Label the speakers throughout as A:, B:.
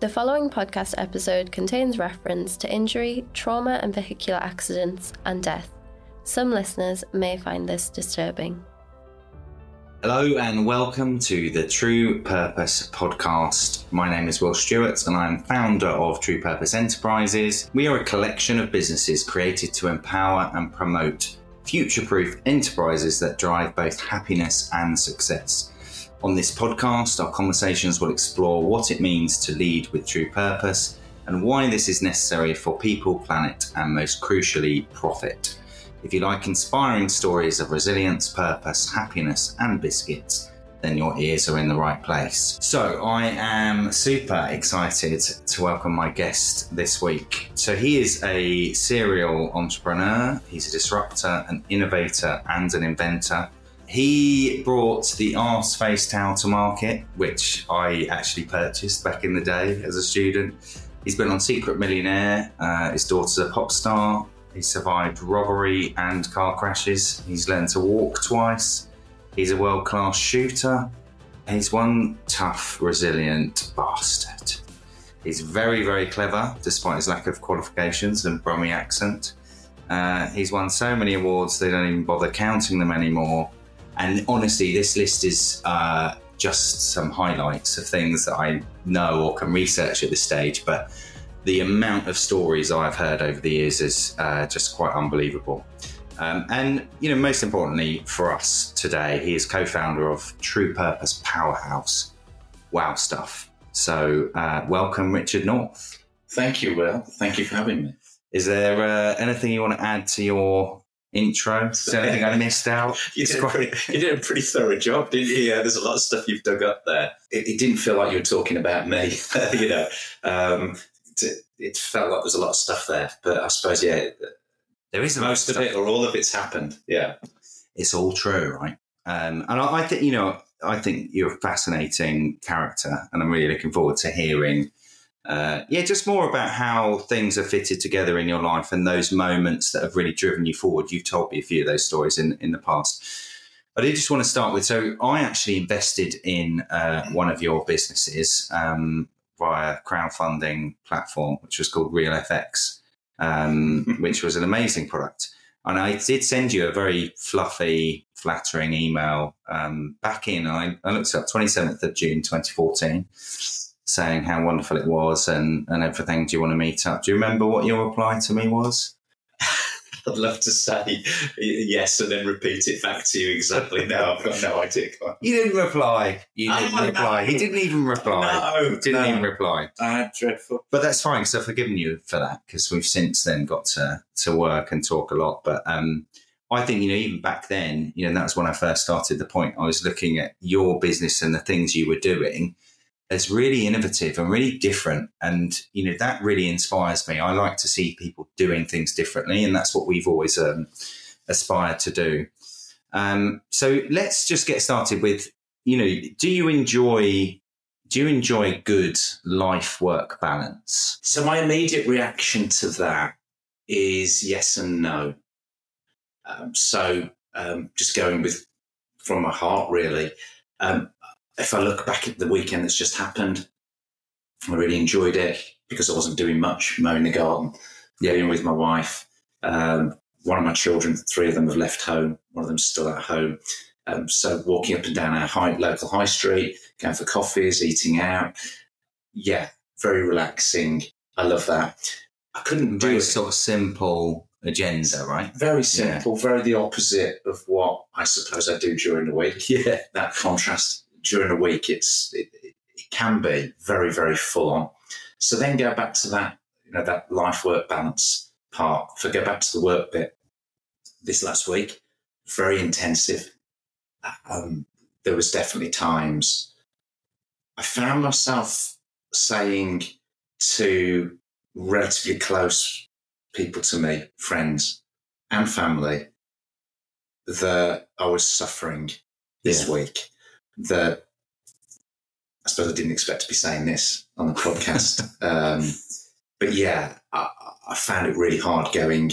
A: The following podcast episode contains reference to injury, trauma and vehicular accidents, and death. Some listeners may find this disturbing.
B: Hello and welcome to the True Purpose podcast. My name is Will Stewart and I'm founder of True Purpose Enterprises. We are a collection of businesses created to empower and promote future proof enterprises that drive both happiness and success. On this podcast, our conversations will explore what it means to lead with true purpose and why this is necessary for people, planet, and most crucially, profit. If you like inspiring stories of resilience, purpose, happiness, and biscuits, then your ears are in the right place. So, I am super excited to welcome my guest this week. So, he is a serial entrepreneur, he's a disruptor, an innovator, and an inventor. He brought the Arse Face Towel to market, which I actually purchased back in the day as a student. He's been on Secret Millionaire. Uh, his daughter's a pop star. He survived robbery and car crashes. He's learned to walk twice. He's a world class shooter. He's one tough, resilient bastard. He's very, very clever, despite his lack of qualifications and Brummy accent. Uh, he's won so many awards they don't even bother counting them anymore. And honestly, this list is uh, just some highlights of things that I know or can research at this stage. But the amount of stories I've heard over the years is uh, just quite unbelievable. Um, and you know, most importantly for us today, he is co-founder of True Purpose Powerhouse. Wow! Stuff. So, uh, welcome, Richard North.
C: Thank you, Will. Thank you for having me.
B: Is there uh, anything you want to add to your intro? Is there anything I missed out?
C: You did, quite... pretty, you did, a pretty thorough job, didn't you? Yeah, there's a lot of stuff you've dug up there. It, it didn't feel like you were talking about me, you know. Um, it, it, felt like there's a lot of stuff there, but I suppose, yeah,
B: there is
C: most of it or all of it's happened. Yeah,
B: it's all true, right? Um, and I, I think you know, I think you're a fascinating character, and I'm really looking forward to hearing uh, yeah, just more about how things are fitted together in your life and those moments that have really driven you forward. You've told me a few of those stories in, in the past. I did just want to start with so I actually invested in uh, one of your businesses um, via crowdfunding platform, which was called RealFX, um, which was an amazing product. And I did send you a very fluffy, flattering email um, back in, I, I looked up 27th of June 2014 saying how wonderful it was and, and everything. Do you want to meet up? Do you remember what your reply to me was?
C: I'd love to say yes and then repeat it back to you exactly. No, I've got no idea.
B: You didn't reply. You didn't oh, reply. No. He didn't even reply.
C: No,
B: he didn't
C: no.
B: even reply.
C: Ah, dreadful.
B: But that's fine. because I've forgiven you for that because we've since then got to to work and talk a lot. But um, I think you know even back then, you know, that was when I first started The Point. I was looking at your business and the things you were doing it's really innovative and really different. And, you know, that really inspires me. I like to see people doing things differently. And that's what we've always um, aspired to do. Um, so let's just get started with, you know, do you enjoy do you enjoy good life work balance?
C: So my immediate reaction to that is yes and no. Um, so um, just going with from my heart, really. Um, if I look back at the weekend that's just happened, I really enjoyed it because I wasn't doing much, mowing the garden, yeah. with my wife. Um, one of my children, three of them have left home. One of them's still at home. Um, so walking up and down our high, local high street, going for coffees, eating out. Yeah, very relaxing. I love that. I couldn't
B: very
C: do it.
B: sort of simple agenda, right?
C: Very simple, yeah. very the opposite of what I suppose I do during the week.
B: Yeah,
C: that contrast during a week, it's it, it can be very very full on. So then go back to that you know that life work balance part. For go back to the work bit this last week, very intensive. Um, there was definitely times I found myself saying to relatively close people to me, friends and family, that I was suffering this yeah. week that I suppose I didn't expect to be saying this on the podcast. um, but yeah, I, I, found it really hard going,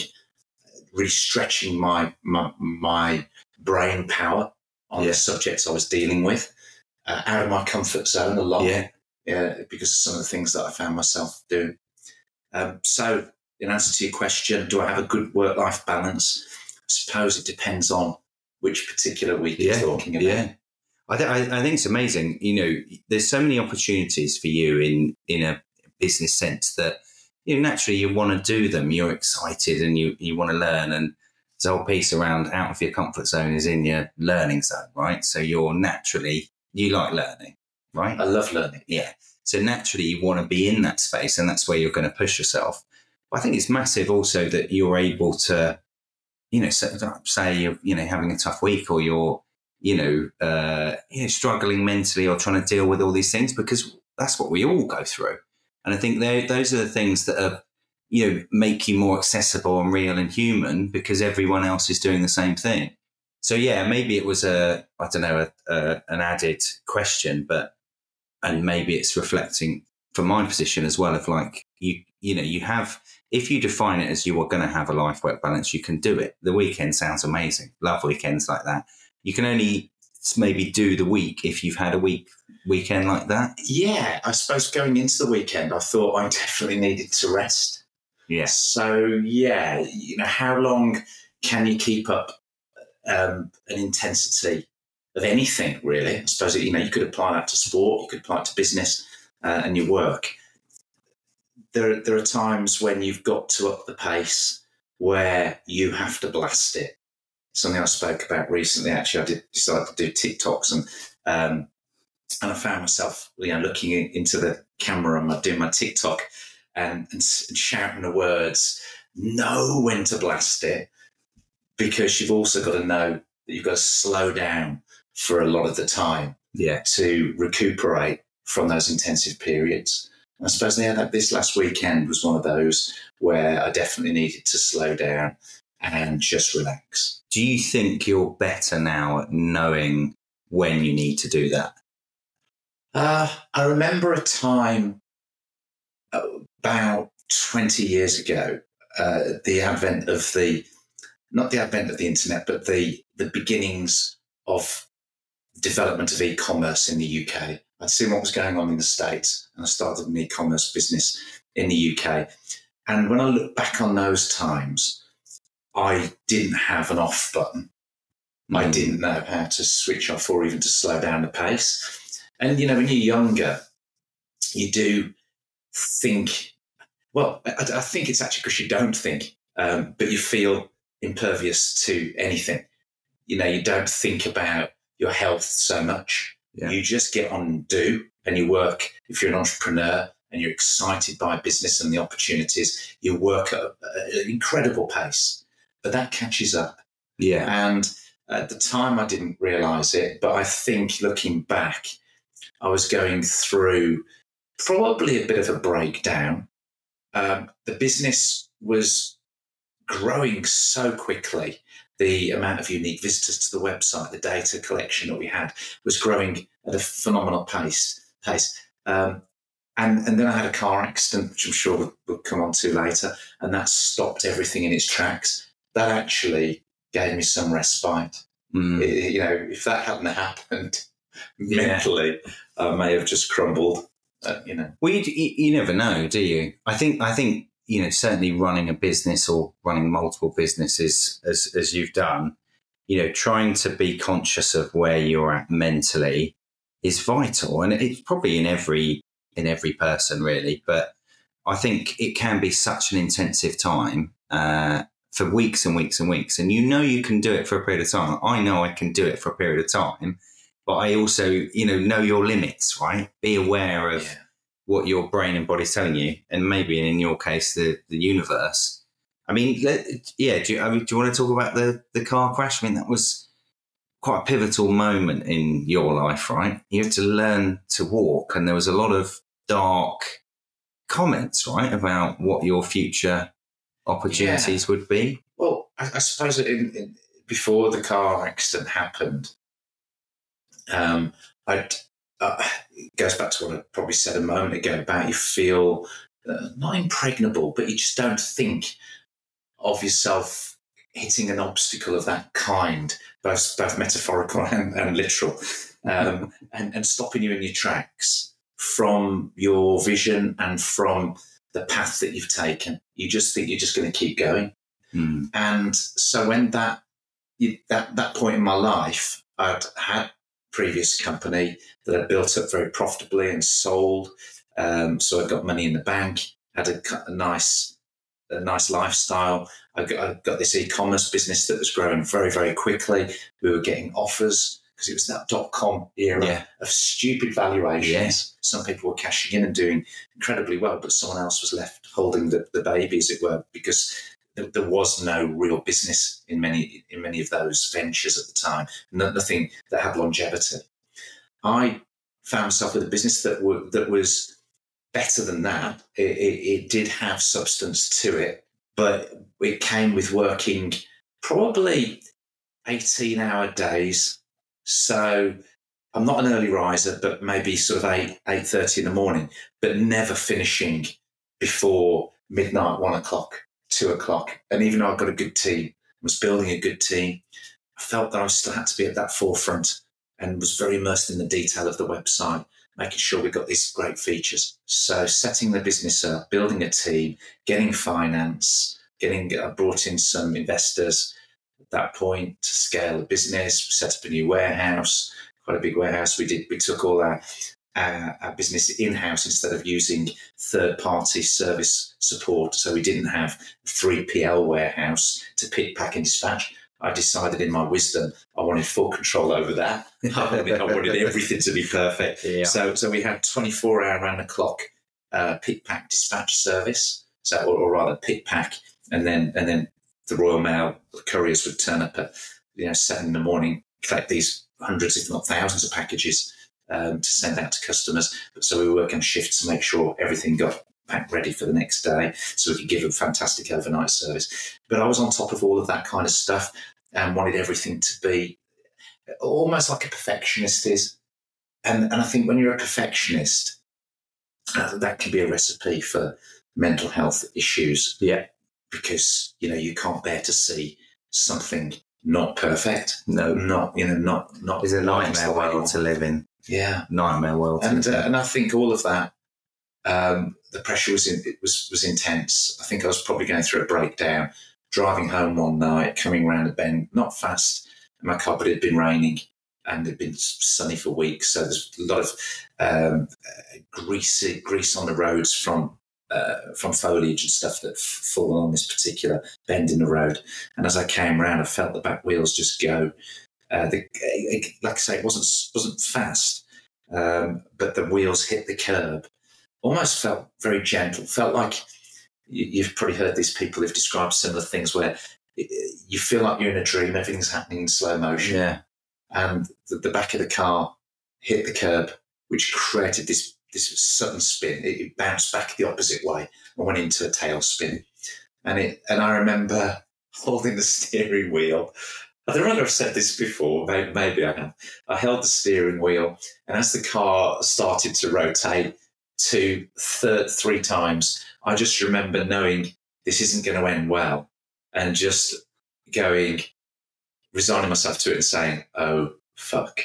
C: really stretching my my, my brain power on yeah. the subjects I was dealing with, uh, out of my comfort zone a lot.
B: Yeah.
C: uh, because of some of the things that I found myself doing. Um, so, in answer to your question, do I have a good work life balance? I suppose it depends on which particular week
B: Yeah,
C: you're talking about.
B: Yeah. I, th- I I think it's amazing. You know, there's so many opportunities for you in in a business sense that you know naturally you want to do them. You're excited and you you want to learn. And the whole piece around out of your comfort zone is in your learning zone, right? So you're naturally you like learning, right?
C: I love learning.
B: Yeah. So naturally, you want to be in that space, and that's where you're going to push yourself. But I think it's massive also that you're able to, you know, say you're, you know, having a tough week, or you're, you know, uh, you know, struggling mentally, or trying to deal with all these things, because that's what we all go through. And I think those are the things that are, you know, make you more accessible and real and human, because everyone else is doing the same thing. So yeah, maybe it was a, I don't know, a, a, an added question, but and maybe it's reflecting from my position as well of like you you know you have if you define it as you are going to have a life work balance you can do it the weekend sounds amazing love weekends like that you can only maybe do the week if you've had a week weekend like that
C: Yeah, I suppose going into the weekend, I thought I definitely needed to rest.
B: yes
C: So yeah, you know, how long can you keep up um, an intensity of anything? Really, I suppose you know you could apply that to sport, you could apply it to business uh, and your work. There, there are times when you've got to up the pace where you have to blast it. Something I spoke about recently. Actually, I did decide to do TikToks and um, and I found myself, you know, looking in- into the camera and my, doing my TikTok and, and, shouting the words, know when to blast it, because you've also got to know that you've got to slow down for a lot of the time
B: yeah
C: to recuperate from those intensive periods. I suppose yeah, that this last weekend was one of those where I definitely needed to slow down and just relax.
B: do you think you're better now at knowing when you need to do that
C: Uh, I remember a time about 20 years ago, uh, the advent of the, not the advent of the internet, but the, the beginnings of development of e-commerce in the UK. I'd seen what was going on in the States and I started an e-commerce business in the UK. And when I look back on those times, I didn't have an off button. I
B: Mm.
C: didn't know how to switch off or even to slow down the pace. And you know, when you're younger, you do think. Well, I, I think it's actually because you don't think, um, but you feel impervious to anything. You know, you don't think about your health so much.
B: Yeah.
C: You just get on and do, and you work. If you're an entrepreneur and you're excited by business and the opportunities, you work at an incredible pace. But that catches up.
B: yeah
C: And at the time, I didn't realize it, but I think looking back, I was going through probably a bit of a breakdown. Um, the business was growing so quickly. The amount of unique visitors to the website, the data collection that we had was growing at a phenomenal pace. Pace. Um, and, and then I had a car accident, which I'm sure we'll, we'll come on to later, and that stopped everything in its tracks. That actually gave me some respite.
B: Mm.
C: I- you know, if that hadn't happened
B: Yeah.
C: mentally, I may have just crumbled. Uh, you know,
B: Well, you, you, you never know, do you? I think I think you know certainly running a business or running multiple businesses as as you've done, you know, trying to be conscious of where you're at mentally is vital, and it's probably in every in every person really. But I think it can be such an intensive time uh, for weeks and weeks and weeks, and you know you can do it for a period of time. I know I can do it for a period of time. But I also, you know, know your limits, right? Be aware of
C: yeah.
B: what your brain and body's telling you, and maybe in your case, the the universe. I mean, let, yeah. Do you, I mean, do you want to talk about the the car crash? I mean, that was quite a pivotal moment in your life, right? You had to learn to walk, and there was a lot of dark comments, right, about what your future opportunities would be.
C: Well, I, I suppose in, in, before the car accident happened, um, I'd, uh, it goes back to what I probably said a moment ago about you feel uh, not impregnable, but you just don't think of yourself hitting an obstacle of that kind, both both metaphorical and, and literal, um, and, and stopping you in your tracks. from your vision and from the path that you've taken. You just think you're just going to keep going.
B: Mm.
C: And so when that that that point in my life, I'd had previous company that I built up very profitably and sold. Um, so I got money in the bank, had a, a nice a nice lifestyle. I got, I got this e-commerce business that was growing very very quickly. We were getting offers because it was that dot com era
B: Yeah.
C: of stupid valuations.
B: Yes.
C: Some people were cashing in and doing incredibly well, but someone else was left holding the, the baby, as it were, because there, there was no real business in many in many of those ventures at the time. Nothing that had longevity. I found myself with a business that w- that was better than that. It, it, it did have substance to it, but it came with working probably eighteen hour days. So I'm not an early riser, but maybe sort of eight eight thirty in the morning, but never finishing before midnight, one o'clock, two o'clock. And even though I got a good team, was building a good team, I felt that I still had to be at that forefront and was very immersed in the detail of the website, making sure we got these great features. So setting the business up, building a team, getting finance, getting I brought in some investors at that point to scale the business. We set up a new warehouse, quite a big warehouse. We did we took all our our, our business in house instead of using third party service support. So we didn't have a 3PL warehouse to pick, pack, and dispatch. I decided in my wisdom I wanted full control over that. I wanted, I wanted everything to be perfect.
B: Yeah.
C: So, so we had 24 hour round the clock uh, pick, pack, dispatch service. So, or, or rather, pick, pack, and then and then the Royal Mail couriers would turn up at you know seven in the morning, collect these hundreds, if not thousands, of packages um, to send out to customers. So we were working shifts to make sure everything got packed ready for the next day, so we could give a fantastic overnight service. But I was on top of all of that kind of stuff and wanted everything to be almost like a perfectionist is. And and I think when you're a perfectionist, uh, that can be a recipe for mental health issues
B: Yeah.
C: Because you know you can't bear to see something not perfect,
B: No.
C: not you know not not.
B: It's a nightmare
C: the way you
B: world to live in.
C: Yeah,
B: Nightmare world. To
C: and
B: live
C: uh,
B: in.
C: and I think all of that, um, the pressure was in, it was was intense. I think I was probably going through a breakdown. Driving home one night, coming around a bend, not fast, in my car, but it had been raining and it had been sunny for weeks. So there's a lot of um, uh, greasy grease on the roads from uh, from foliage and stuff that f- fallen on this particular bend in the road. And as I came round, I felt the back wheels just go. Uh, the, it, like I say, it wasn't wasn't fast, um, but the wheels hit the curb. Almost felt very gentle. Felt like you, you've probably heard these people who've described similar things where it- you feel like you're in a dream. Everything's happening in slow motion
B: yeah.
C: and the, the back of the car hit the curb, which created this this sudden spin. It, it bounced back the opposite way and went into a tailspin. And it and I remember holding the steering wheel. I don't know if I've said this before. Maybe, maybe I have. I held the steering wheel, and as the car started to rotate two, third, three times, I just remember knowing this isn't going to end well, and just going, resigning myself to it and saying, "Oh fuck,"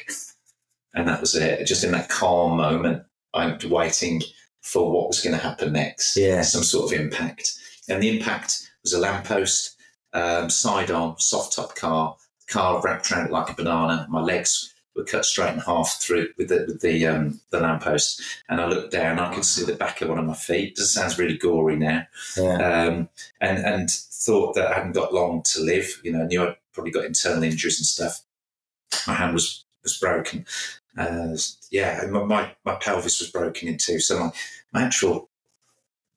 C: and that was it. Just in that calm moment, I'm waiting for what was going to happen next.
B: Yeah.
C: some sort of impact, and the impact was a lamppost, um, side on, soft top car, car wrapped around it like a banana. My legs were cut straight in half through with the with the um, the lamppost, and I looked down. I could see the back of one of my feet. This sounds really gory now
B: Yeah.
C: um, and and thought that I hadn't got long to live. You know, I knew I'd probably got internal injuries and stuff. My hand was was broken. Uh, yeah, my, my my pelvis was broken in two. So my, my actual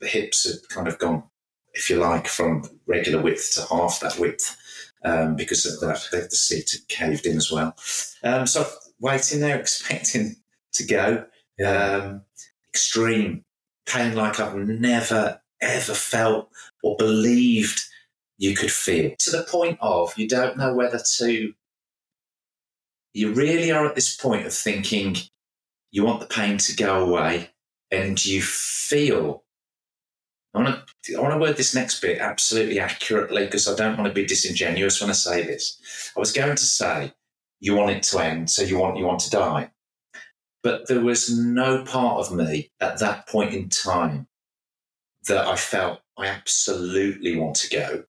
C: hips had kind of gone, if you like, from regular width to half that width um, because of that. The, the seat had caved in as well. Um, so waiting there, expecting to go. Um, extreme pain like I've never ever felt or believed you could feel to the point of you don't know whether to you really are at this point of thinking you want the pain to go away and you feel I want to I want to word this next bit absolutely accurately because I don't want to be disingenuous when I say this. I was going to say you want it to end, so you want you want to die. But there was no part of me at that point in time that I felt I absolutely want to go.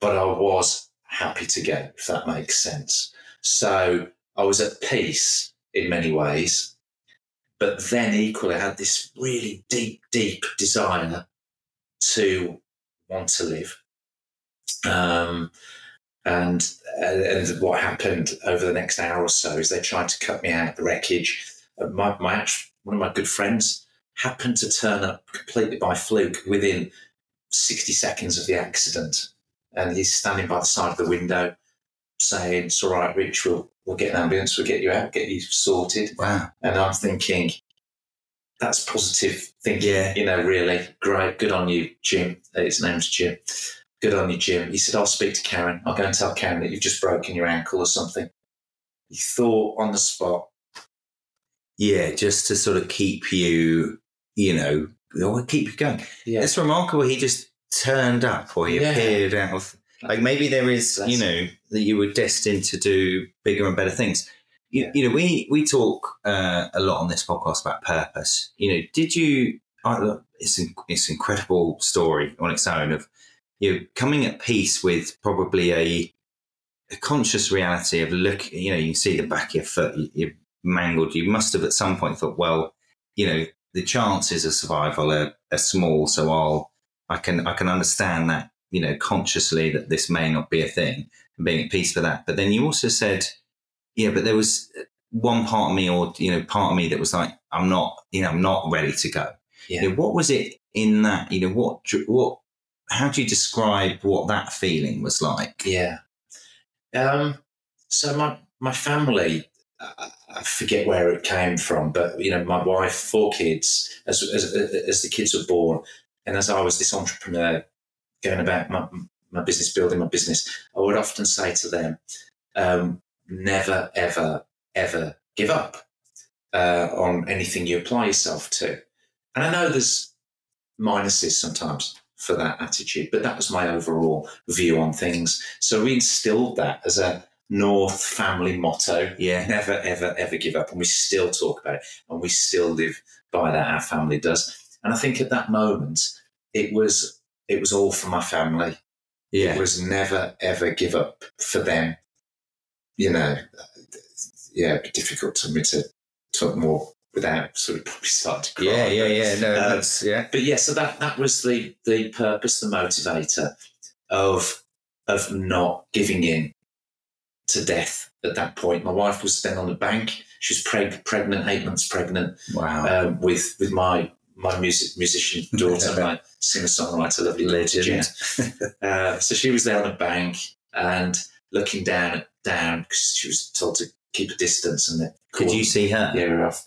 C: But I was happy to go, if that makes sense. So I was at peace in many ways, but then equally I had this really deep, deep desire to want to live. Um, and and what happened over the next hour or so is they tried to cut me out of the wreckage. Uh, my, my one of my good friends happened to turn up completely by fluke within 60 seconds of the accident. And he's standing by the side of the window saying, It's all right, Rich, we'll, we'll get an ambulance, we'll get you out, get you sorted.
B: Wow.
C: And I'm thinking, that's positive thinking,
B: Yeah.
C: you know, really great. Good on you, Jim. Uh, his name's Jim. Good on you, Jim. He said, I'll speak to Karen. I'll go and tell Karen that you've just broken your ankle or something. He thought on the spot,
B: Yeah, just to sort of keep you, you know, or keep you going.
C: yeah,
B: It's remarkable. He just turned up, or he
C: Yeah.
B: appeared out of like maybe there is, you know, that you were destined to do bigger and better things. You, you know, we we talk uh, a lot on this podcast about purpose. You know, did you? I, it's an, it's an incredible story on its own of you know, coming at peace with probably a a conscious reality of look. You know, you see the back of your foot. You, you're mangled. You must have at some point thought, well, you know, the chances of survival are, are small, so I'll I can I can understand that you know consciously that this may not be a thing and being at peace for that. But then you also said, yeah, but there was one part of me, or you know, part of me that was like, I'm not, you know, I'm not ready to go.
C: Yeah.
B: You know, what was it in that? You know, what what? How do you describe what that feeling was like?
C: Yeah. Um, so my my family, I I forget where it came from, but you know, my wife, four kids. As as, as the kids were born, and as I was this entrepreneur going about my my business, building my business, I would often say to them, um, "Never, ever, ever give up uh, on anything you apply yourself to." And I know there's minuses sometimes for that attitude, but that was my overall view on things. So we instilled that as a North family motto.
B: Yeah,
C: Never, ever, ever give up. And we still talk about it and we still live by that. Our family does. And I think at that moment, it was it was all for my family.
B: yeah,
C: It was never, ever give up for them. You know, yeah, it'd be difficult for me to talk more without sort of probably starting to cry.
B: yeah, yeah, yeah. No,
C: Um,
B: that's yeah,
C: but yeah, so that that was the the purpose, the motivator of of not giving in to death at that point. My wife was then on the bank. She was preg- pregnant, eight months pregnant,
B: wow,
C: um, with with my my music musician daughter, my singer songwriter, lovely
B: legend.
C: Jen. Uh, so she was there on the bank and looking down down because she was told to keep a distance and
B: Could you see her?
C: yeah, off.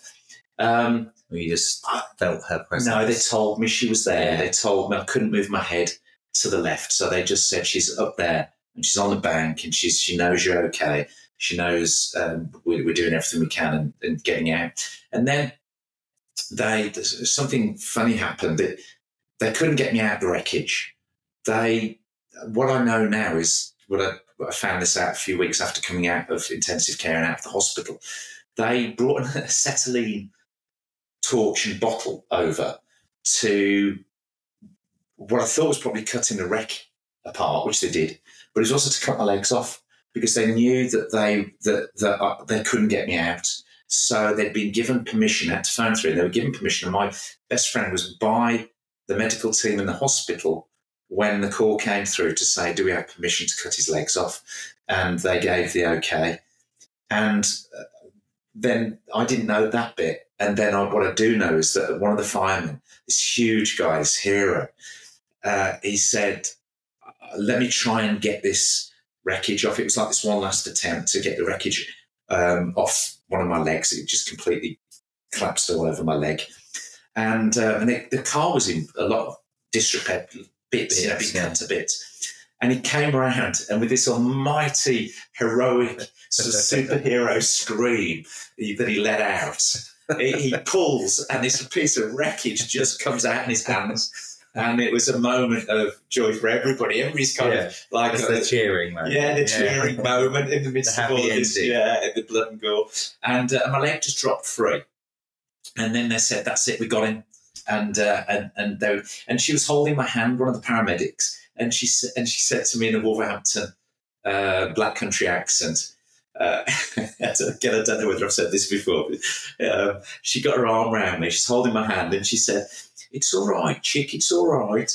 C: Um,
B: Or you just felt her presence.
C: no, they told me she was there.
B: Yeah.
C: They told me I couldn't move my head to the left, so they just said she's up there and she's on the bank and she's she knows you're okay. She knows um, we, we're doing everything we can and, and getting out. And then they something funny happened. That they couldn't get me out of the wreckage. They what I know now is what I, I found this out a few weeks after coming out of intensive care and out of the hospital. They brought an acetylene torch and bottle over to what I thought was probably cutting the wreck apart, which they did, but it was also to cut my legs off because they knew that they that that uh, they couldn't get me out. So they'd been given permission. Had to phone through. And they were given permission, and my best friend was by the medical team in the hospital when the call came through to say, "Do we have permission to cut his legs off?" And they gave the okay. And uh, then I didn't know that bit. And then I, what I do know is that one of the firemen, this huge guy, this hero, uh, he said, "Let me try and get this wreckage off." It was like this one last attempt to get the wreckage um, off one of my legs. It just completely collapsed all over my leg, and uh, and it, the car was in a lot of disrepair bits, you know,
B: yeah.
C: cut to bits. And he came around, and with this almighty, heroic, sort of superhero scream that he let out, he, he pulls, and this piece of wreckage just comes out in his hands. And it was a moment of joy for everybody. Everybody's kind
B: Yeah.
C: of like
B: the cheering moment.
C: yeah, the cheering moment in the midst
B: The
C: of all this, yeah, the blood and gore. And uh, my leg just dropped free, and then they said, "That's it, we got him." And uh, and and they, and she was holding my hand, one of the paramedics, and she and she said to me in a Wolverhampton uh, Black Country accent. Uh, again, I don't know whether I've said this before. But, um, she got her arm around me. She's holding my hand, and she said, "It's all right, chick. It's all right."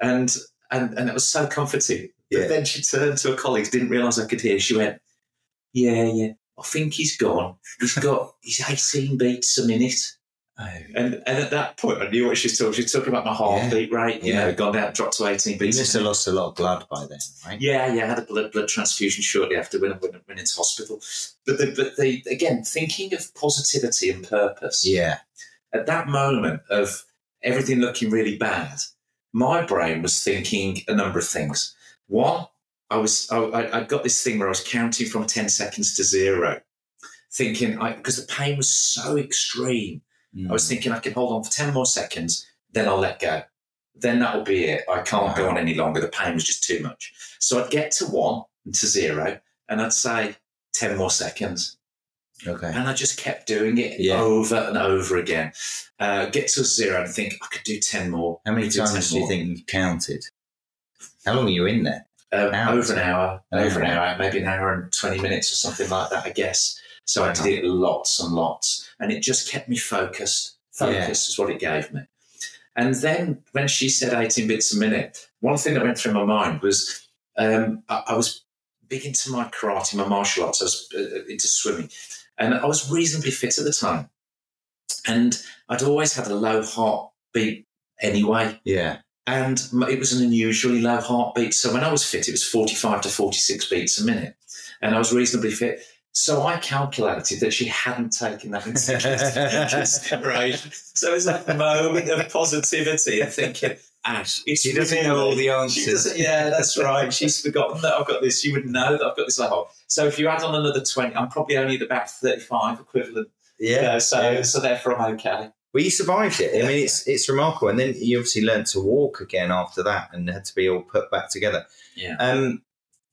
C: And and and it was so comforting.
B: Yeah.
C: But then she turned to her colleagues, didn't realise I could hear. She went, "Yeah, yeah, I think he's gone. He's got he's eighteen beats a minute."
B: Oh.
C: And and at that point, I knew what she was talking. She was talking about my heartbeat rate. You
B: Yeah.
C: know, gone down, dropped to eighteen
B: But you must have lost a lot of blood by then, right?
C: Yeah, yeah, I had a blood blood transfusion shortly after when I went, went into hospital. But the, but the again, thinking of positivity and purpose
B: Yeah.
C: at that moment of everything looking really bad, my brain was thinking a number of things. One, I was I, I got this thing where I was counting from ten seconds to zero, thinking I because the pain was so extreme. I was hmm. thinking I can hold on for ten more seconds, then I'll let go. Then that'll be it. I can't go on any longer. The pain was just too much. So I'd get to one and to zero, and I'd say ten more seconds.
B: Okay.
C: And I just kept doing it
B: Yeah.
C: over and over again. Uh, get to zero and think I could do 10 more.
B: How many
C: do
B: times do you
C: more.
B: think you counted? How long were you in there?
C: Um,
B: Hours?
C: over an hour,
B: An
C: over an
B: hour.
C: hour, maybe an hour and 20 minutes or something like that, I guess. So I did it lots and lots. And it just kept me focused.
B: Yeah.
C: Focus is what it gave me. And then when she said 18 bits a minute, one thing that went through my mind was um, I, I was big into my karate, my martial arts. I was uh, into swimming. And I was reasonably fit at the time. And I'd always had a low heartbeat anyway
B: Yeah.
C: and it was an unusually low heartbeat. So when I was fit, it was 45 to 46 beats a minute, and I was reasonably fit. So I calculated that she hadn't taken that into consideration. So it's that moment of positivity and thinking, Ash, it's
B: She doesn't know all the answers.
C: yeah, that's right. She's forgotten that I've got this. She would know that I've got this level. So if you add on another 20, I'm probably only at about 35 equivalent. You know, so, so therefore I'm okay.
B: Well, you survived it. I mean, it's it's remarkable. And then you obviously learned to walk again after that, and had to be all put back together.
C: Yeah.
B: Um,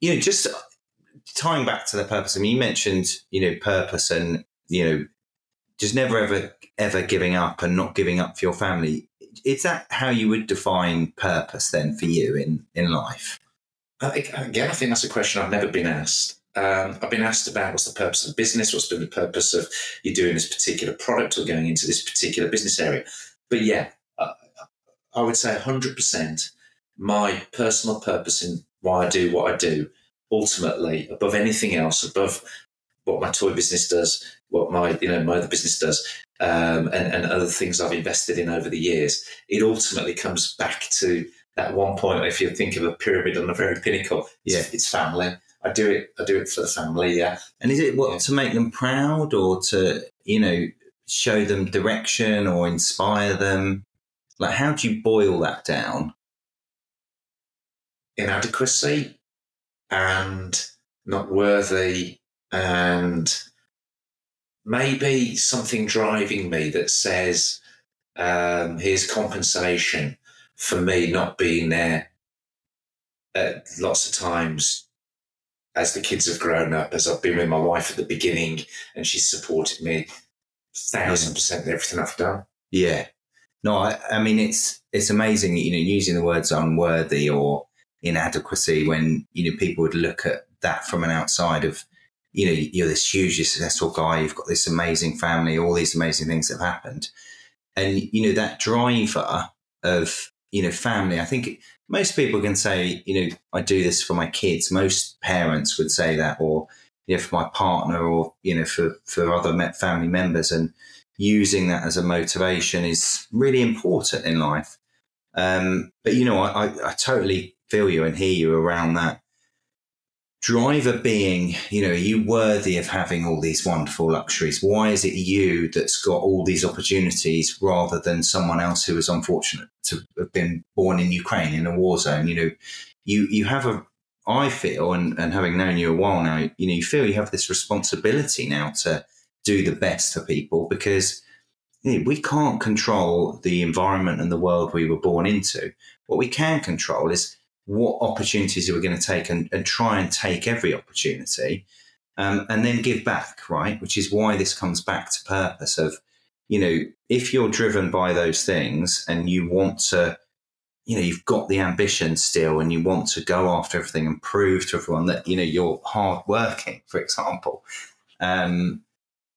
B: you know, just tying back to the purpose. I mean, you mentioned you know purpose, and you know, just never ever ever giving up and not giving up for your family. Is that how you would define purpose then for you in in life?
C: Again, I think that's a question I've never been asked. Um, I've been asked about what's the purpose of business, what's been the purpose of you doing this particular product or going into this particular business area. But yeah, I, I would say 100% my personal purpose in why I do what I do, ultimately, above anything else, above what my toy business does, what my you know my other business does, um, and, and other things I've invested in over the years, it ultimately comes back to that one point. If you think of a pyramid on the very pinnacle, it's,
B: Yeah.
C: it's family. I do it. I do it for the family. Yeah.
B: And is it what
C: Yeah.
B: to make them proud or to you know show them direction or inspire them? Like, how do you boil that down?
C: inadequacy and not worthy and maybe something driving me that says um, here's compensation for me not being there at lots of times as the kids have grown up as i've been with my wife at the beginning and she's supported me thousand percent in everything i've done
B: Yeah. No, I, I mean it's it's amazing, you know, using the words unworthy or inadequacy when, you know, people would look at that from an outside of, you know, you're this hugely successful guy, you've got this amazing family, all these amazing things have happened. And, you know, that driver of, you know, family, I think most people can say, you know, I do this for my kids. Most parents would say that, or, you know, for my partner or, you know, for, for other family members. And, using that as a motivation is really important in life. Um, but you know, I, I, I totally feel you and hear you around that. Driver being, you know, are you worthy of having all these wonderful luxuries? Why is it you that's got all these opportunities rather than someone else who is unfortunate to have been born in Ukraine in a war zone? You know, you you have a I feel and, and having known you a while now, you know, you feel you have this responsibility now to do the best for people because we can't control the environment and the world we were born into. What we can control is what opportunities are we going to take and, and try and take every opportunity um, and then give back, right? Which is why this comes back to purpose of, you know, if you're driven by those things and you want to, you know, you've got the ambition still and you want to go after everything and prove to everyone that, you know, you're hardworking, for example, um,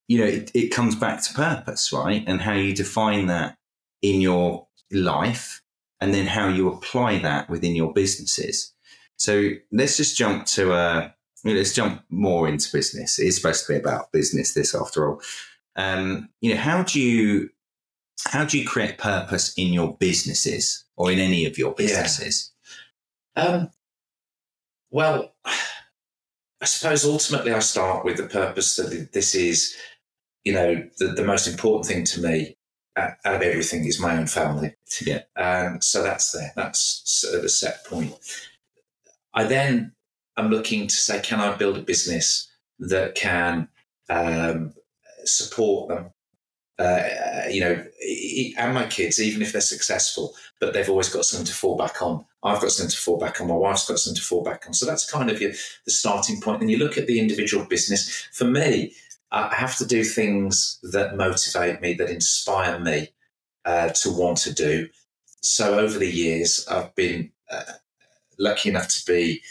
B: you know, it, it comes back to purpose, right? And how you define that in your life and then how you apply that within your businesses. So let's just jump to uh, let's jump more into business. It is supposed to be about business, this after all. Um, you know, how do you how do you create purpose in your businesses or in any of your businesses?
C: Yeah. Um, well, I suppose ultimately I start with the purpose that this is, you know, the, the most important thing to me out of everything is my own family.
B: Yeah.
C: Um, so that's there. That's sort of a set point. I then am looking to say, can I build a business that can um, support them? Uh, you know, and my kids, even if they're successful, but they've always got something to fall back on. I've got something to fall back on. My wife's got something to fall back on. So that's kind of your, the starting point. And you look at the individual business. For me, I have to do things that motivate me, that inspire me uh, to want to do. So over the years, I've been uh, lucky enough to be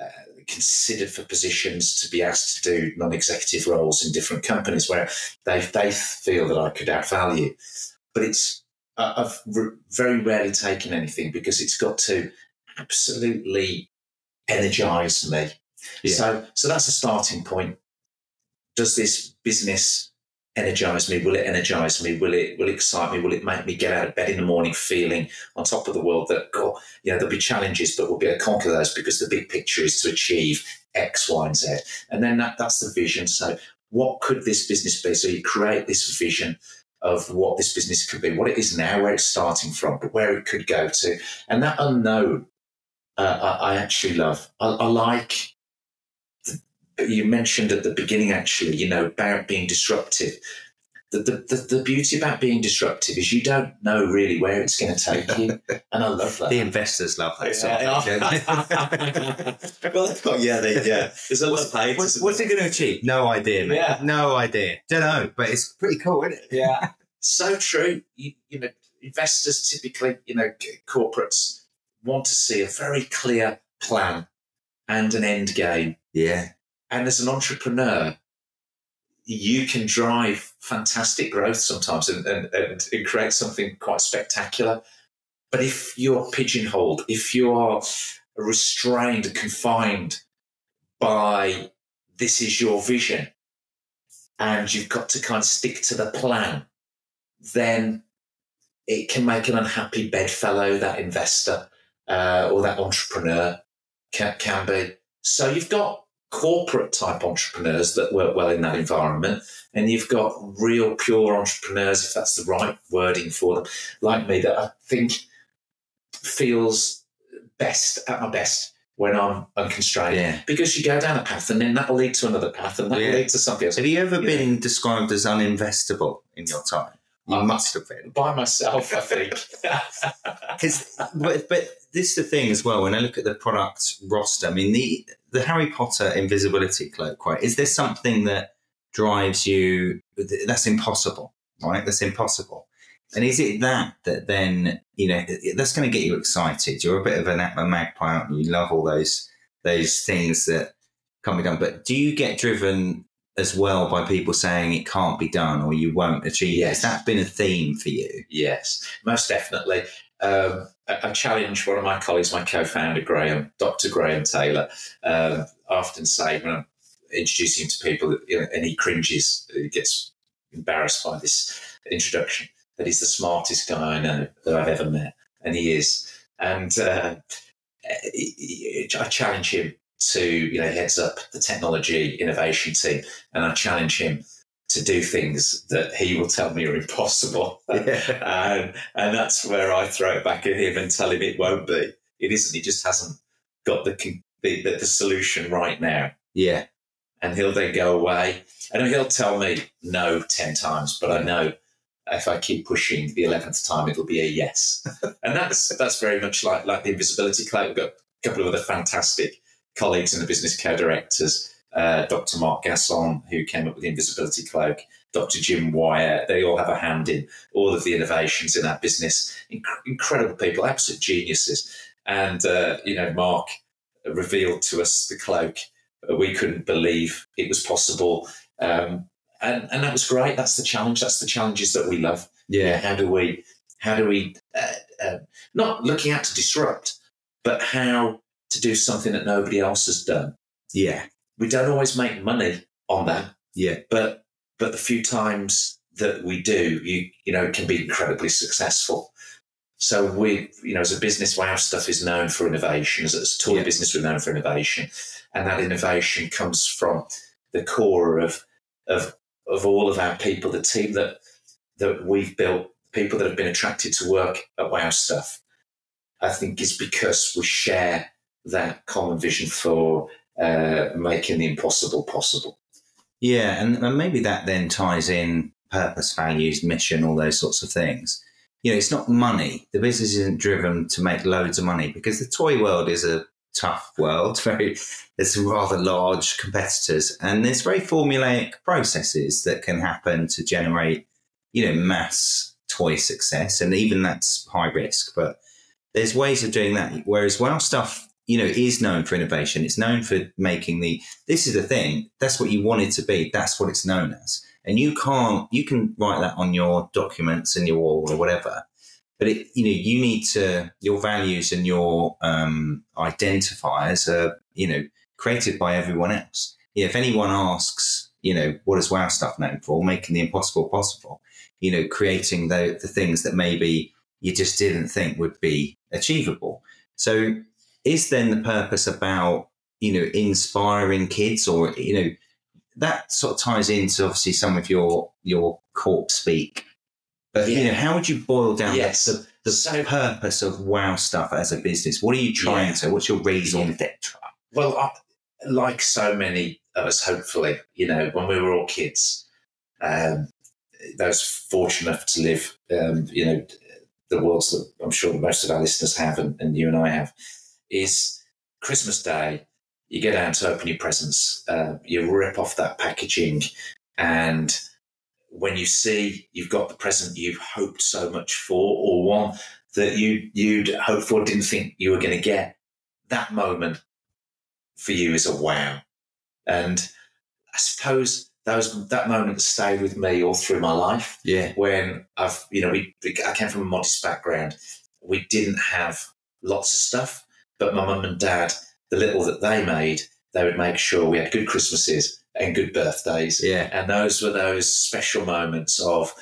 C: uh, considered for positions to be asked to do non-executive roles in different companies where they they feel that I could add value. But it's I've re- very rarely taken anything because it's got to absolutely energize me. Yeah. So so that's a starting point does this business energize me? Will it energize me? Will it will it excite me? Will it make me get out of bed in the morning feeling on top of the world that God, you know, there'll be challenges, but we'll be able to conquer those because the big picture is to achieve X, Y, and Z. And then that, that's the vision. So what could this business be? So you create this vision of what this business could be, what it is now, where it's starting from, but where it could go to. And that unknown, uh, I, I, actually love. I, I like you mentioned at the beginning, actually, you know, about being disruptive. The, the, the, the, beauty about being disruptive is you don't know really where it's going to take you. And I love that.
B: the investors love that
C: stuff. well, yeah, they, yeah. There's a
B: what's, lot of what's, what's, it going to achieve? No idea, man. Yeah. No idea. Don't know, but it's pretty cool, isn't it?
C: Yeah. so true. You, you know, investors typically, you know, corporates want to see a very clear plan and an end game.
B: Yeah.
C: And as an entrepreneur, you can drive fantastic growth sometimes and, and, and, create something quite spectacular. But if you're pigeonholed, if you are restrained, confined by this is your vision, and you've got to kind of stick to the plan, then it can make an unhappy bedfellow, that investor uh, or that entrepreneur can, can be. So you've got corporate type entrepreneurs that work well in that environment, and you've got real pure entrepreneurs, if that's the right wording for them, like me, that I think feels best at my best when I'm unconstrained. Yeah. Because you go down a path and then that'll lead to another path and that'll yeah. lead to something else.
B: Have you ever you been know? described as uninvestable in your time? You must have been.
C: By myself, I think.
B: Because, but, but this is the thing as well. When I look at the product roster, I mean the the Harry Potter invisibility cloak. Right? Is there something that drives you? That's impossible, right? That's impossible. And is it that that then you know that's going to get you excited? You're a bit of an, a magpie, aren't you? You love all those those things that can't be done. But do you get driven as well by people saying it can't be done or you won't achieve yes. it. Has that been a theme for you?
C: Yes, most definitely. Um, I, I challenge one of my colleagues, my co-founder Graham, Dr. Graham Taylor. Um, I often say when I'm introducing him to people, you know, and he cringes, he gets embarrassed by this introduction, that he's the smartest guy I know that I've ever met, and he is. And uh, I challenge him to, you know, heads up the technology innovation team, and I challenge him to do things that he will tell me are impossible. Yeah. and, and that's where I throw it back at him and tell him it won't be. It isn't. He just hasn't got the, the, the solution right now.
B: Yeah.
C: And he'll then go away and he'll tell me no 10 times, but I know if I keep pushing the eleventh time, it'll be a yes. and that's that's very much like like the invisibility cloak. We've got a couple of other fantastic colleagues in the business co-directors. Uh, Dr. Mark Gasson, who came up with the invisibility cloak, Dr. Jim Wyatt, they all have a hand in all of the innovations in our business. Inc- incredible people, absolute geniuses. And, uh, you know, Mark revealed to us the cloak. We couldn't believe it was possible. Um, and, and that was great. That's the challenge. That's the challenges that we love.
B: Yeah.
C: How do we, how do we, uh, uh, not looking out to disrupt, but how to do something that nobody else has done.
B: Yeah.
C: We don't always make money on that,
B: Yeah.
C: but but the few times that we do, you you know, it can be incredibly successful. So we, you know, as a business, Wow! Stuff is known for innovation. As a toy
B: Yeah.
C: business, we're known for innovation, and that innovation comes from the core of of of all of our people, the team that that we've built, people that have been attracted to work at Wow! Stuff. I think is because we share that common vision for uh, making the impossible possible.
B: Yeah, and, and maybe that then ties in purpose, values, mission, all those sorts of things. You know, it's not money. The business isn't driven to make loads of money because the toy world is a tough world. Very, there's some rather large competitors, and there's very formulaic processes that can happen to generate, you know, mass toy success, and even that's high risk. But there's ways of doing that. Whereas Wow! Stuff, you know, is known for innovation. It's known for making the. This is the thing. That's what you want it to be. That's what it's known as. And you can't. You can write that on your documents and your wall or whatever. But it, you know, you need to. Your values and your um, identifiers are, you know, created by everyone else. If anyone asks, you know, what is Wow! Stuff known for? Making the impossible possible. You know, creating the the things that maybe you just didn't think would be achievable. So is then the purpose about you know inspiring kids or you know that sort of ties into obviously some of your your corp speak but you know how would you boil down
C: Yes.
B: the, the
C: So-
B: purpose of Wow! Stuff as a business what are you trying
C: Yeah.
B: to what's your raison
C: Yeah.
B: d'etre
C: Well, I, like so many of us, hopefully, you know, when we were all kids, um, those fortunate enough to live, um, you know, the worlds that I'm sure most of our listeners have, and, and you and I have, is Christmas Day. You get down to open your presents, uh, you rip off that packaging, and when you see you've got the present you've hoped so much for, or one that you you'd hoped for, didn't think you were going to get, that moment for you is a wow. And I suppose those that moment stayed with me all through my life
B: yeah
C: when I've, you know, we, I came from a modest background. We didn't have lots of stuff, but my mum and dad, the little that they made, they would make sure we had good Christmases and good birthdays.
B: yeah
C: And those were those special moments of,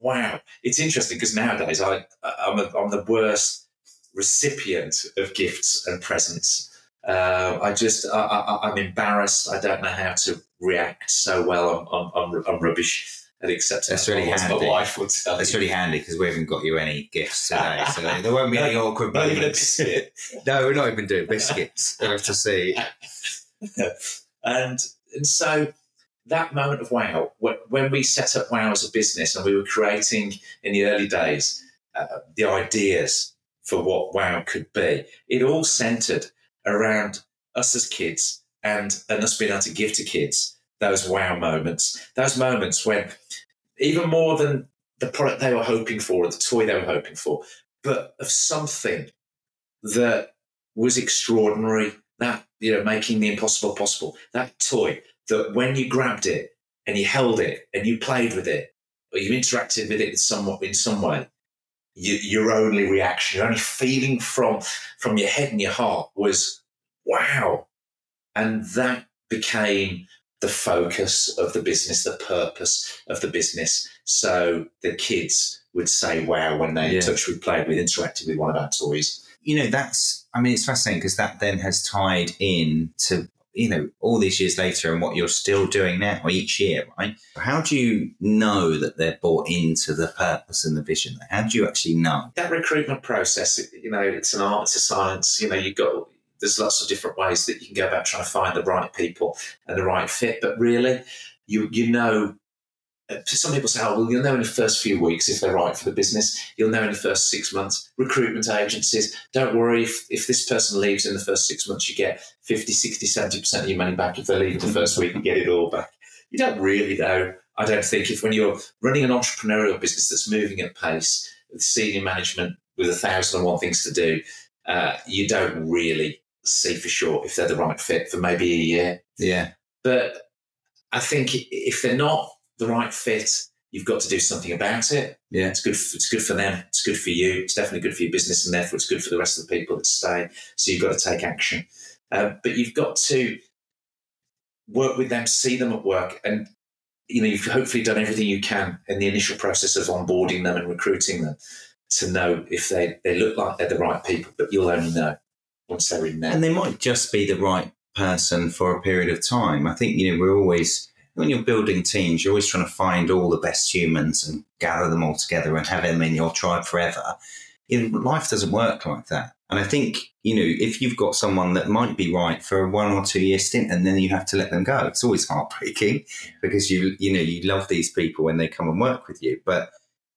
C: wow. It's interesting because nowadays I, I'm, a, I'm the worst recipient of gifts and presents. Uh, I just, I, I'm embarrassed. I don't know how to react so well. I'm, I'm, I'm, I'm rubbish accepting
B: That's really handy.
C: my wife would tell
B: that's
C: you.
B: really handy because we haven't got you any gifts today so there won't be any awkward
C: Not even a
B: moments
C: biscuit.
B: no we're not even doing biscuits we'll have to see
C: and and so that moment of wow, wh- when we set up Wow as a business and we were creating in the early days uh, the ideas for what Wow could be, it all centered around us as kids and and us being able to give to kids those wow moments, those moments when even more than the product they were hoping for or the toy they were hoping for, but of something that was extraordinary. That you know, making the impossible possible. That toy that when you grabbed it and you held it and you played with it or you interacted with it in some in some way, you, your only reaction, your only feeling from from your head and your heart was wow, and that became the focus of the business, the purpose of the business. So the kids would say wow when they
B: Yeah.
C: touched with, played with, interacted with one of our toys.
B: you know that's i mean it's fascinating because that then has tied in to you know all these years later and what you're still doing now each year right how do you know that they're bought into the purpose and the vision how do you actually know
C: that recruitment process, you know, it's an art, it's a science. You know, you've got there's lots of different ways that you can go about trying to find the right people and the right fit. But really, you you know some people say, oh, well, you'll know in the first few weeks if they're right for the business. You'll know in the first six months. Recruitment agencies, don't worry if, if this person leaves in the first six months, you get 50, 60, 70% of your money back. If they leave the first week, you get it all back. You don't really know. I don't think if when you're running an entrepreneurial business that's moving at pace with senior management with a thousand and one things to do, uh, you don't really see for sure if they're the right fit for maybe a year.
B: Yeah.
C: But I think if they're not the right fit, you've got to do something about it.
B: Yeah.
C: It's good. For, it's good for them. It's good for you. It's definitely good for your business, and therefore it's good for the rest of the people that stay. So you've got to take action. Um, but you've got to work with them, see them at work, and you know you've hopefully done everything you can in the initial process of onboarding them and recruiting them to know if they they look like they're the right people. But you'll only know once they're in there.
B: And they might just be the right person for a period of time. I think, you know, we're always, when you're building teams, you're always trying to find all the best humans and gather them all together and have them in your tribe forever. You know, life doesn't work like that. And I think, you know, if you've got someone that might be right for a one or two year stint and then you have to let them go, it's always heartbreaking because you, you know, you love these people when they come and work with you. But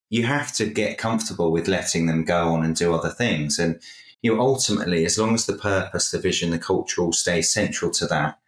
B: you have to get comfortable with letting them go on and do other things. And you know, ultimately, as long as the purpose, the vision, the culture all stays central to that,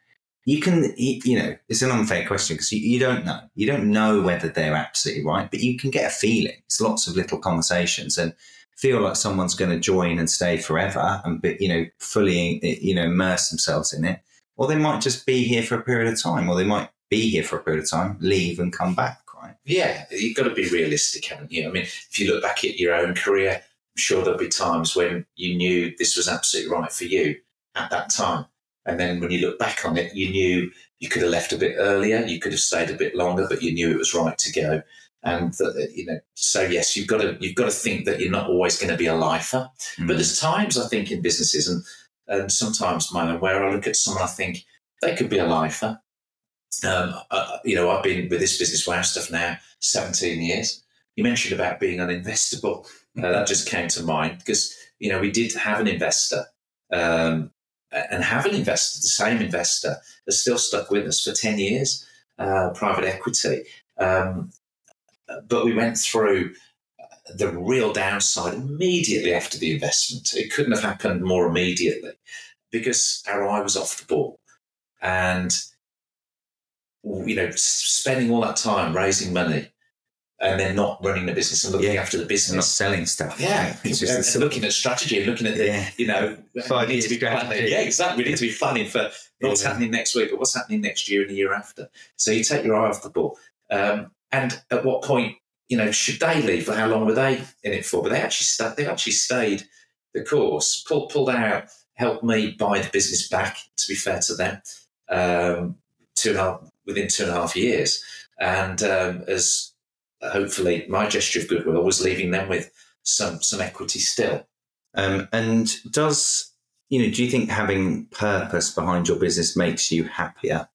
B: you can, you know, it's an unfair question because you, you, don't know. You don't know whether they're absolutely right, but you can get a feeling. It's lots of little conversations and feel like someone's going to join and stay forever and, be, you know, fully, you know, immerse themselves in it. Or they might just be here for a period of time, or they might be here for a period of time, leave and come back, right?
C: Yeah, you've got to be realistic, haven't you? I mean, if you look back at your own career, sure there'll be times when you knew this was absolutely right for you at that time. And then when you look back on it, you knew you could have left a bit earlier, you could have stayed a bit longer, but you knew it was right to go. And that, you know, so yes, you've got to you've got to think that you're not always going to be a lifer. Mm. But there's times I think in businesses and and sometimes mine where I look at someone, I think they could be a lifer. Um, uh, you know, I've been with this business Wow! Stuff now 17 years. You mentioned about being uninvestable. Uh, that just came to mind because you know we did have an investor, um, and have an investor, the same investor, has still stuck with us for ten years, uh, private equity. Um, but we went through the real downside immediately after the investment. It couldn't have happened more immediately because our eye was off the ball, and you know, spending all that time raising money and they're not running the business and looking
B: yeah.
C: after the business,
B: not selling stuff.
C: Yeah, it's just and looking at strategy and looking at the, yeah. you know,
B: Five
C: we need to be
B: strategy.
C: planning. Yeah, exactly. We need to be planning for what's yeah. happening next week, but what's happening next year and the year after. So you take your eye off the ball. Um, and at what point, you know, should they leave? How long were they in it for? But they actually st- they've actually stayed the course, pulled pulled out, helped me buy the business back. To be fair to them, um, two and a half within two and a half years, and um, as hopefully my gesture of goodwill was leaving them with some some equity still.
B: Um, and does you know? Do you think having purpose behind your business makes you happier?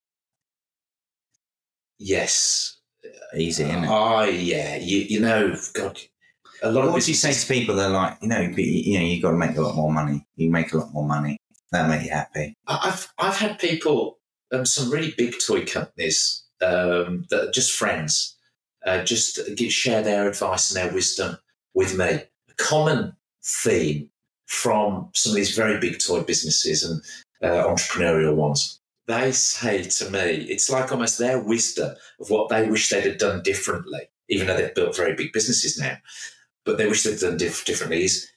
C: Yes,
B: easy, isn't it?
C: Oh yeah, you you know, God, a lot
B: what
C: of.
B: You say to people? They're like, you know, you know, you got to make a lot more money. You make a lot more money. That make you happy.
C: I've I've had people, um, some really big toy companies um, that are just friends uh, just get, share their advice and their wisdom with me. A common theme from some of these very big toy businesses and uh, entrepreneurial ones. They say to me, it's like almost their wisdom of what they wish they'd have done differently, even though they've built very big businesses now. But they wish they'd done diff- differently is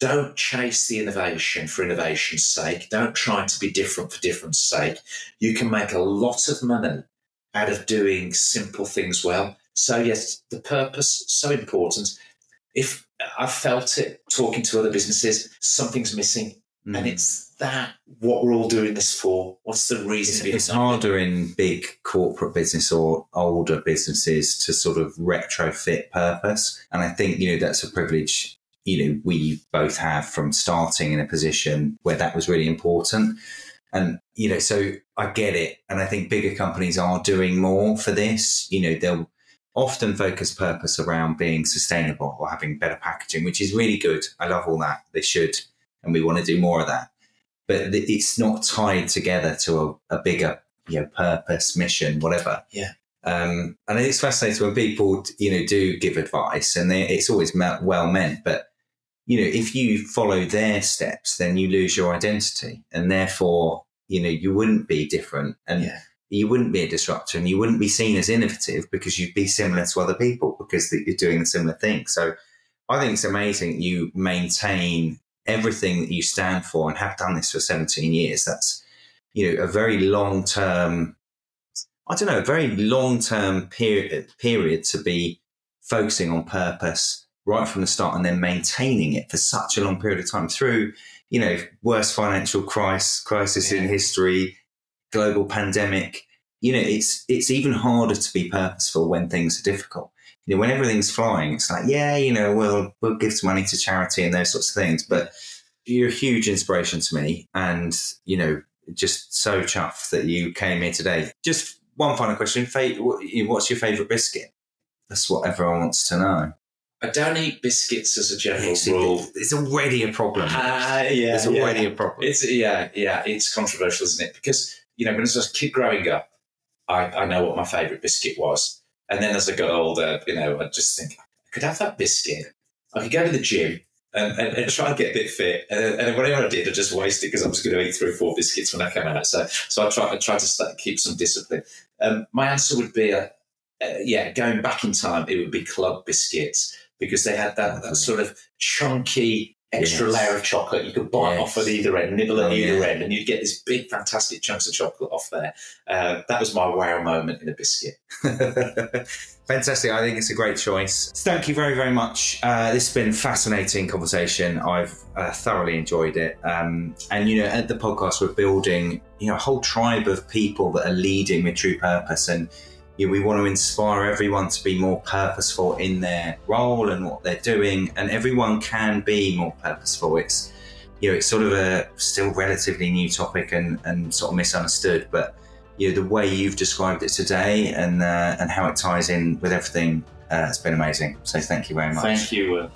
C: don't chase the innovation for innovation's sake. Don't try to be different for difference sake. You can make a lot of money out of doing simple things well. So yes, the purpose so important. If I felt it talking to other businesses, something's missing, mm. and it's that what we're all doing this for. What's the reason?
B: It's, it's harder in big corporate business or older businesses to sort of retrofit purpose, and I think you know that's a privilege. You know, we both have from starting in a position where that was really important. And, you know, so I get it. And I think bigger companies are doing more for this. You know, they'll often focus purpose around being sustainable or having better packaging, which is really good. I love all that. They should, and we want to do more of that. But it's not tied together to a, a bigger, you know, purpose, mission, whatever.
C: Yeah.
B: Um, and it's fascinating when people, you know, do give advice, and they, it's always well meant. But you know, if you follow their steps, then you lose your identity, and therefore, you know, you wouldn't be different, and
C: Yeah.
B: You wouldn't be a disruptor, and you wouldn't be seen as innovative because you'd be similar to other people because you're doing a similar thing. So, I think it's amazing you maintain everything that you stand for and have done this for 17 years. That's you know a very long term I don't know, a very long term period period to be focusing on purpose right from the start and then maintaining it for such a long period of time through, you know, worst financial crisis crisis in history, global pandemic. You know, it's it's even harder to be purposeful when things are difficult. You know, when everything's flying, it's like, yeah, you know, we'll we'll give some money to charity and those sorts of things. But you're a huge inspiration to me and, you know, just so chuffed that you came here today. Just one final question. What's your favourite biscuit? That's what everyone wants to know.
C: I don't eat biscuits as a general
B: See,
C: rule.
B: It's already a problem.
C: Ah, yeah,
B: it's already
C: yeah.
B: a problem.
C: It's yeah, yeah. It's controversial, isn't it? Because you know, when I was a kid growing up, I, I know what my favourite biscuit was, and then as I got older, you know, I just think I could have that biscuit. I could go to the gym and, and, and try and get a bit fit, and, and whatever I did, I just waste it because I was going to eat three or four biscuits when I came out. So, so I try, I try to start, keep some discipline. Um, my answer would be, uh, uh, yeah, going back in time, it would be club biscuits because they had that, that sort of chunky extra
B: Yes.
C: layer of chocolate you could bite
B: Yes.
C: off at either end, nibble at
B: Oh,
C: either
B: yeah.
C: end, and you'd get this big, fantastic chunks of chocolate off there. Uh, that was my wow moment in a biscuit.
B: Fantastic. I think it's a great choice. Thank you very, very much. Uh, this has been a fascinating conversation. I've uh, thoroughly enjoyed it. Um, and, you know, at the podcast, we're building, you know, a whole tribe of people that are leading with true purpose. And know, we want to inspire everyone to be more purposeful in their role and what they're doing. And everyone can be more purposeful. It's, you know, it's sort of a still relatively new topic and, and sort of misunderstood, but you know the way you've described it today and uh, and how it ties in with everything uh, has been amazing. So thank you very much.
C: Thank you.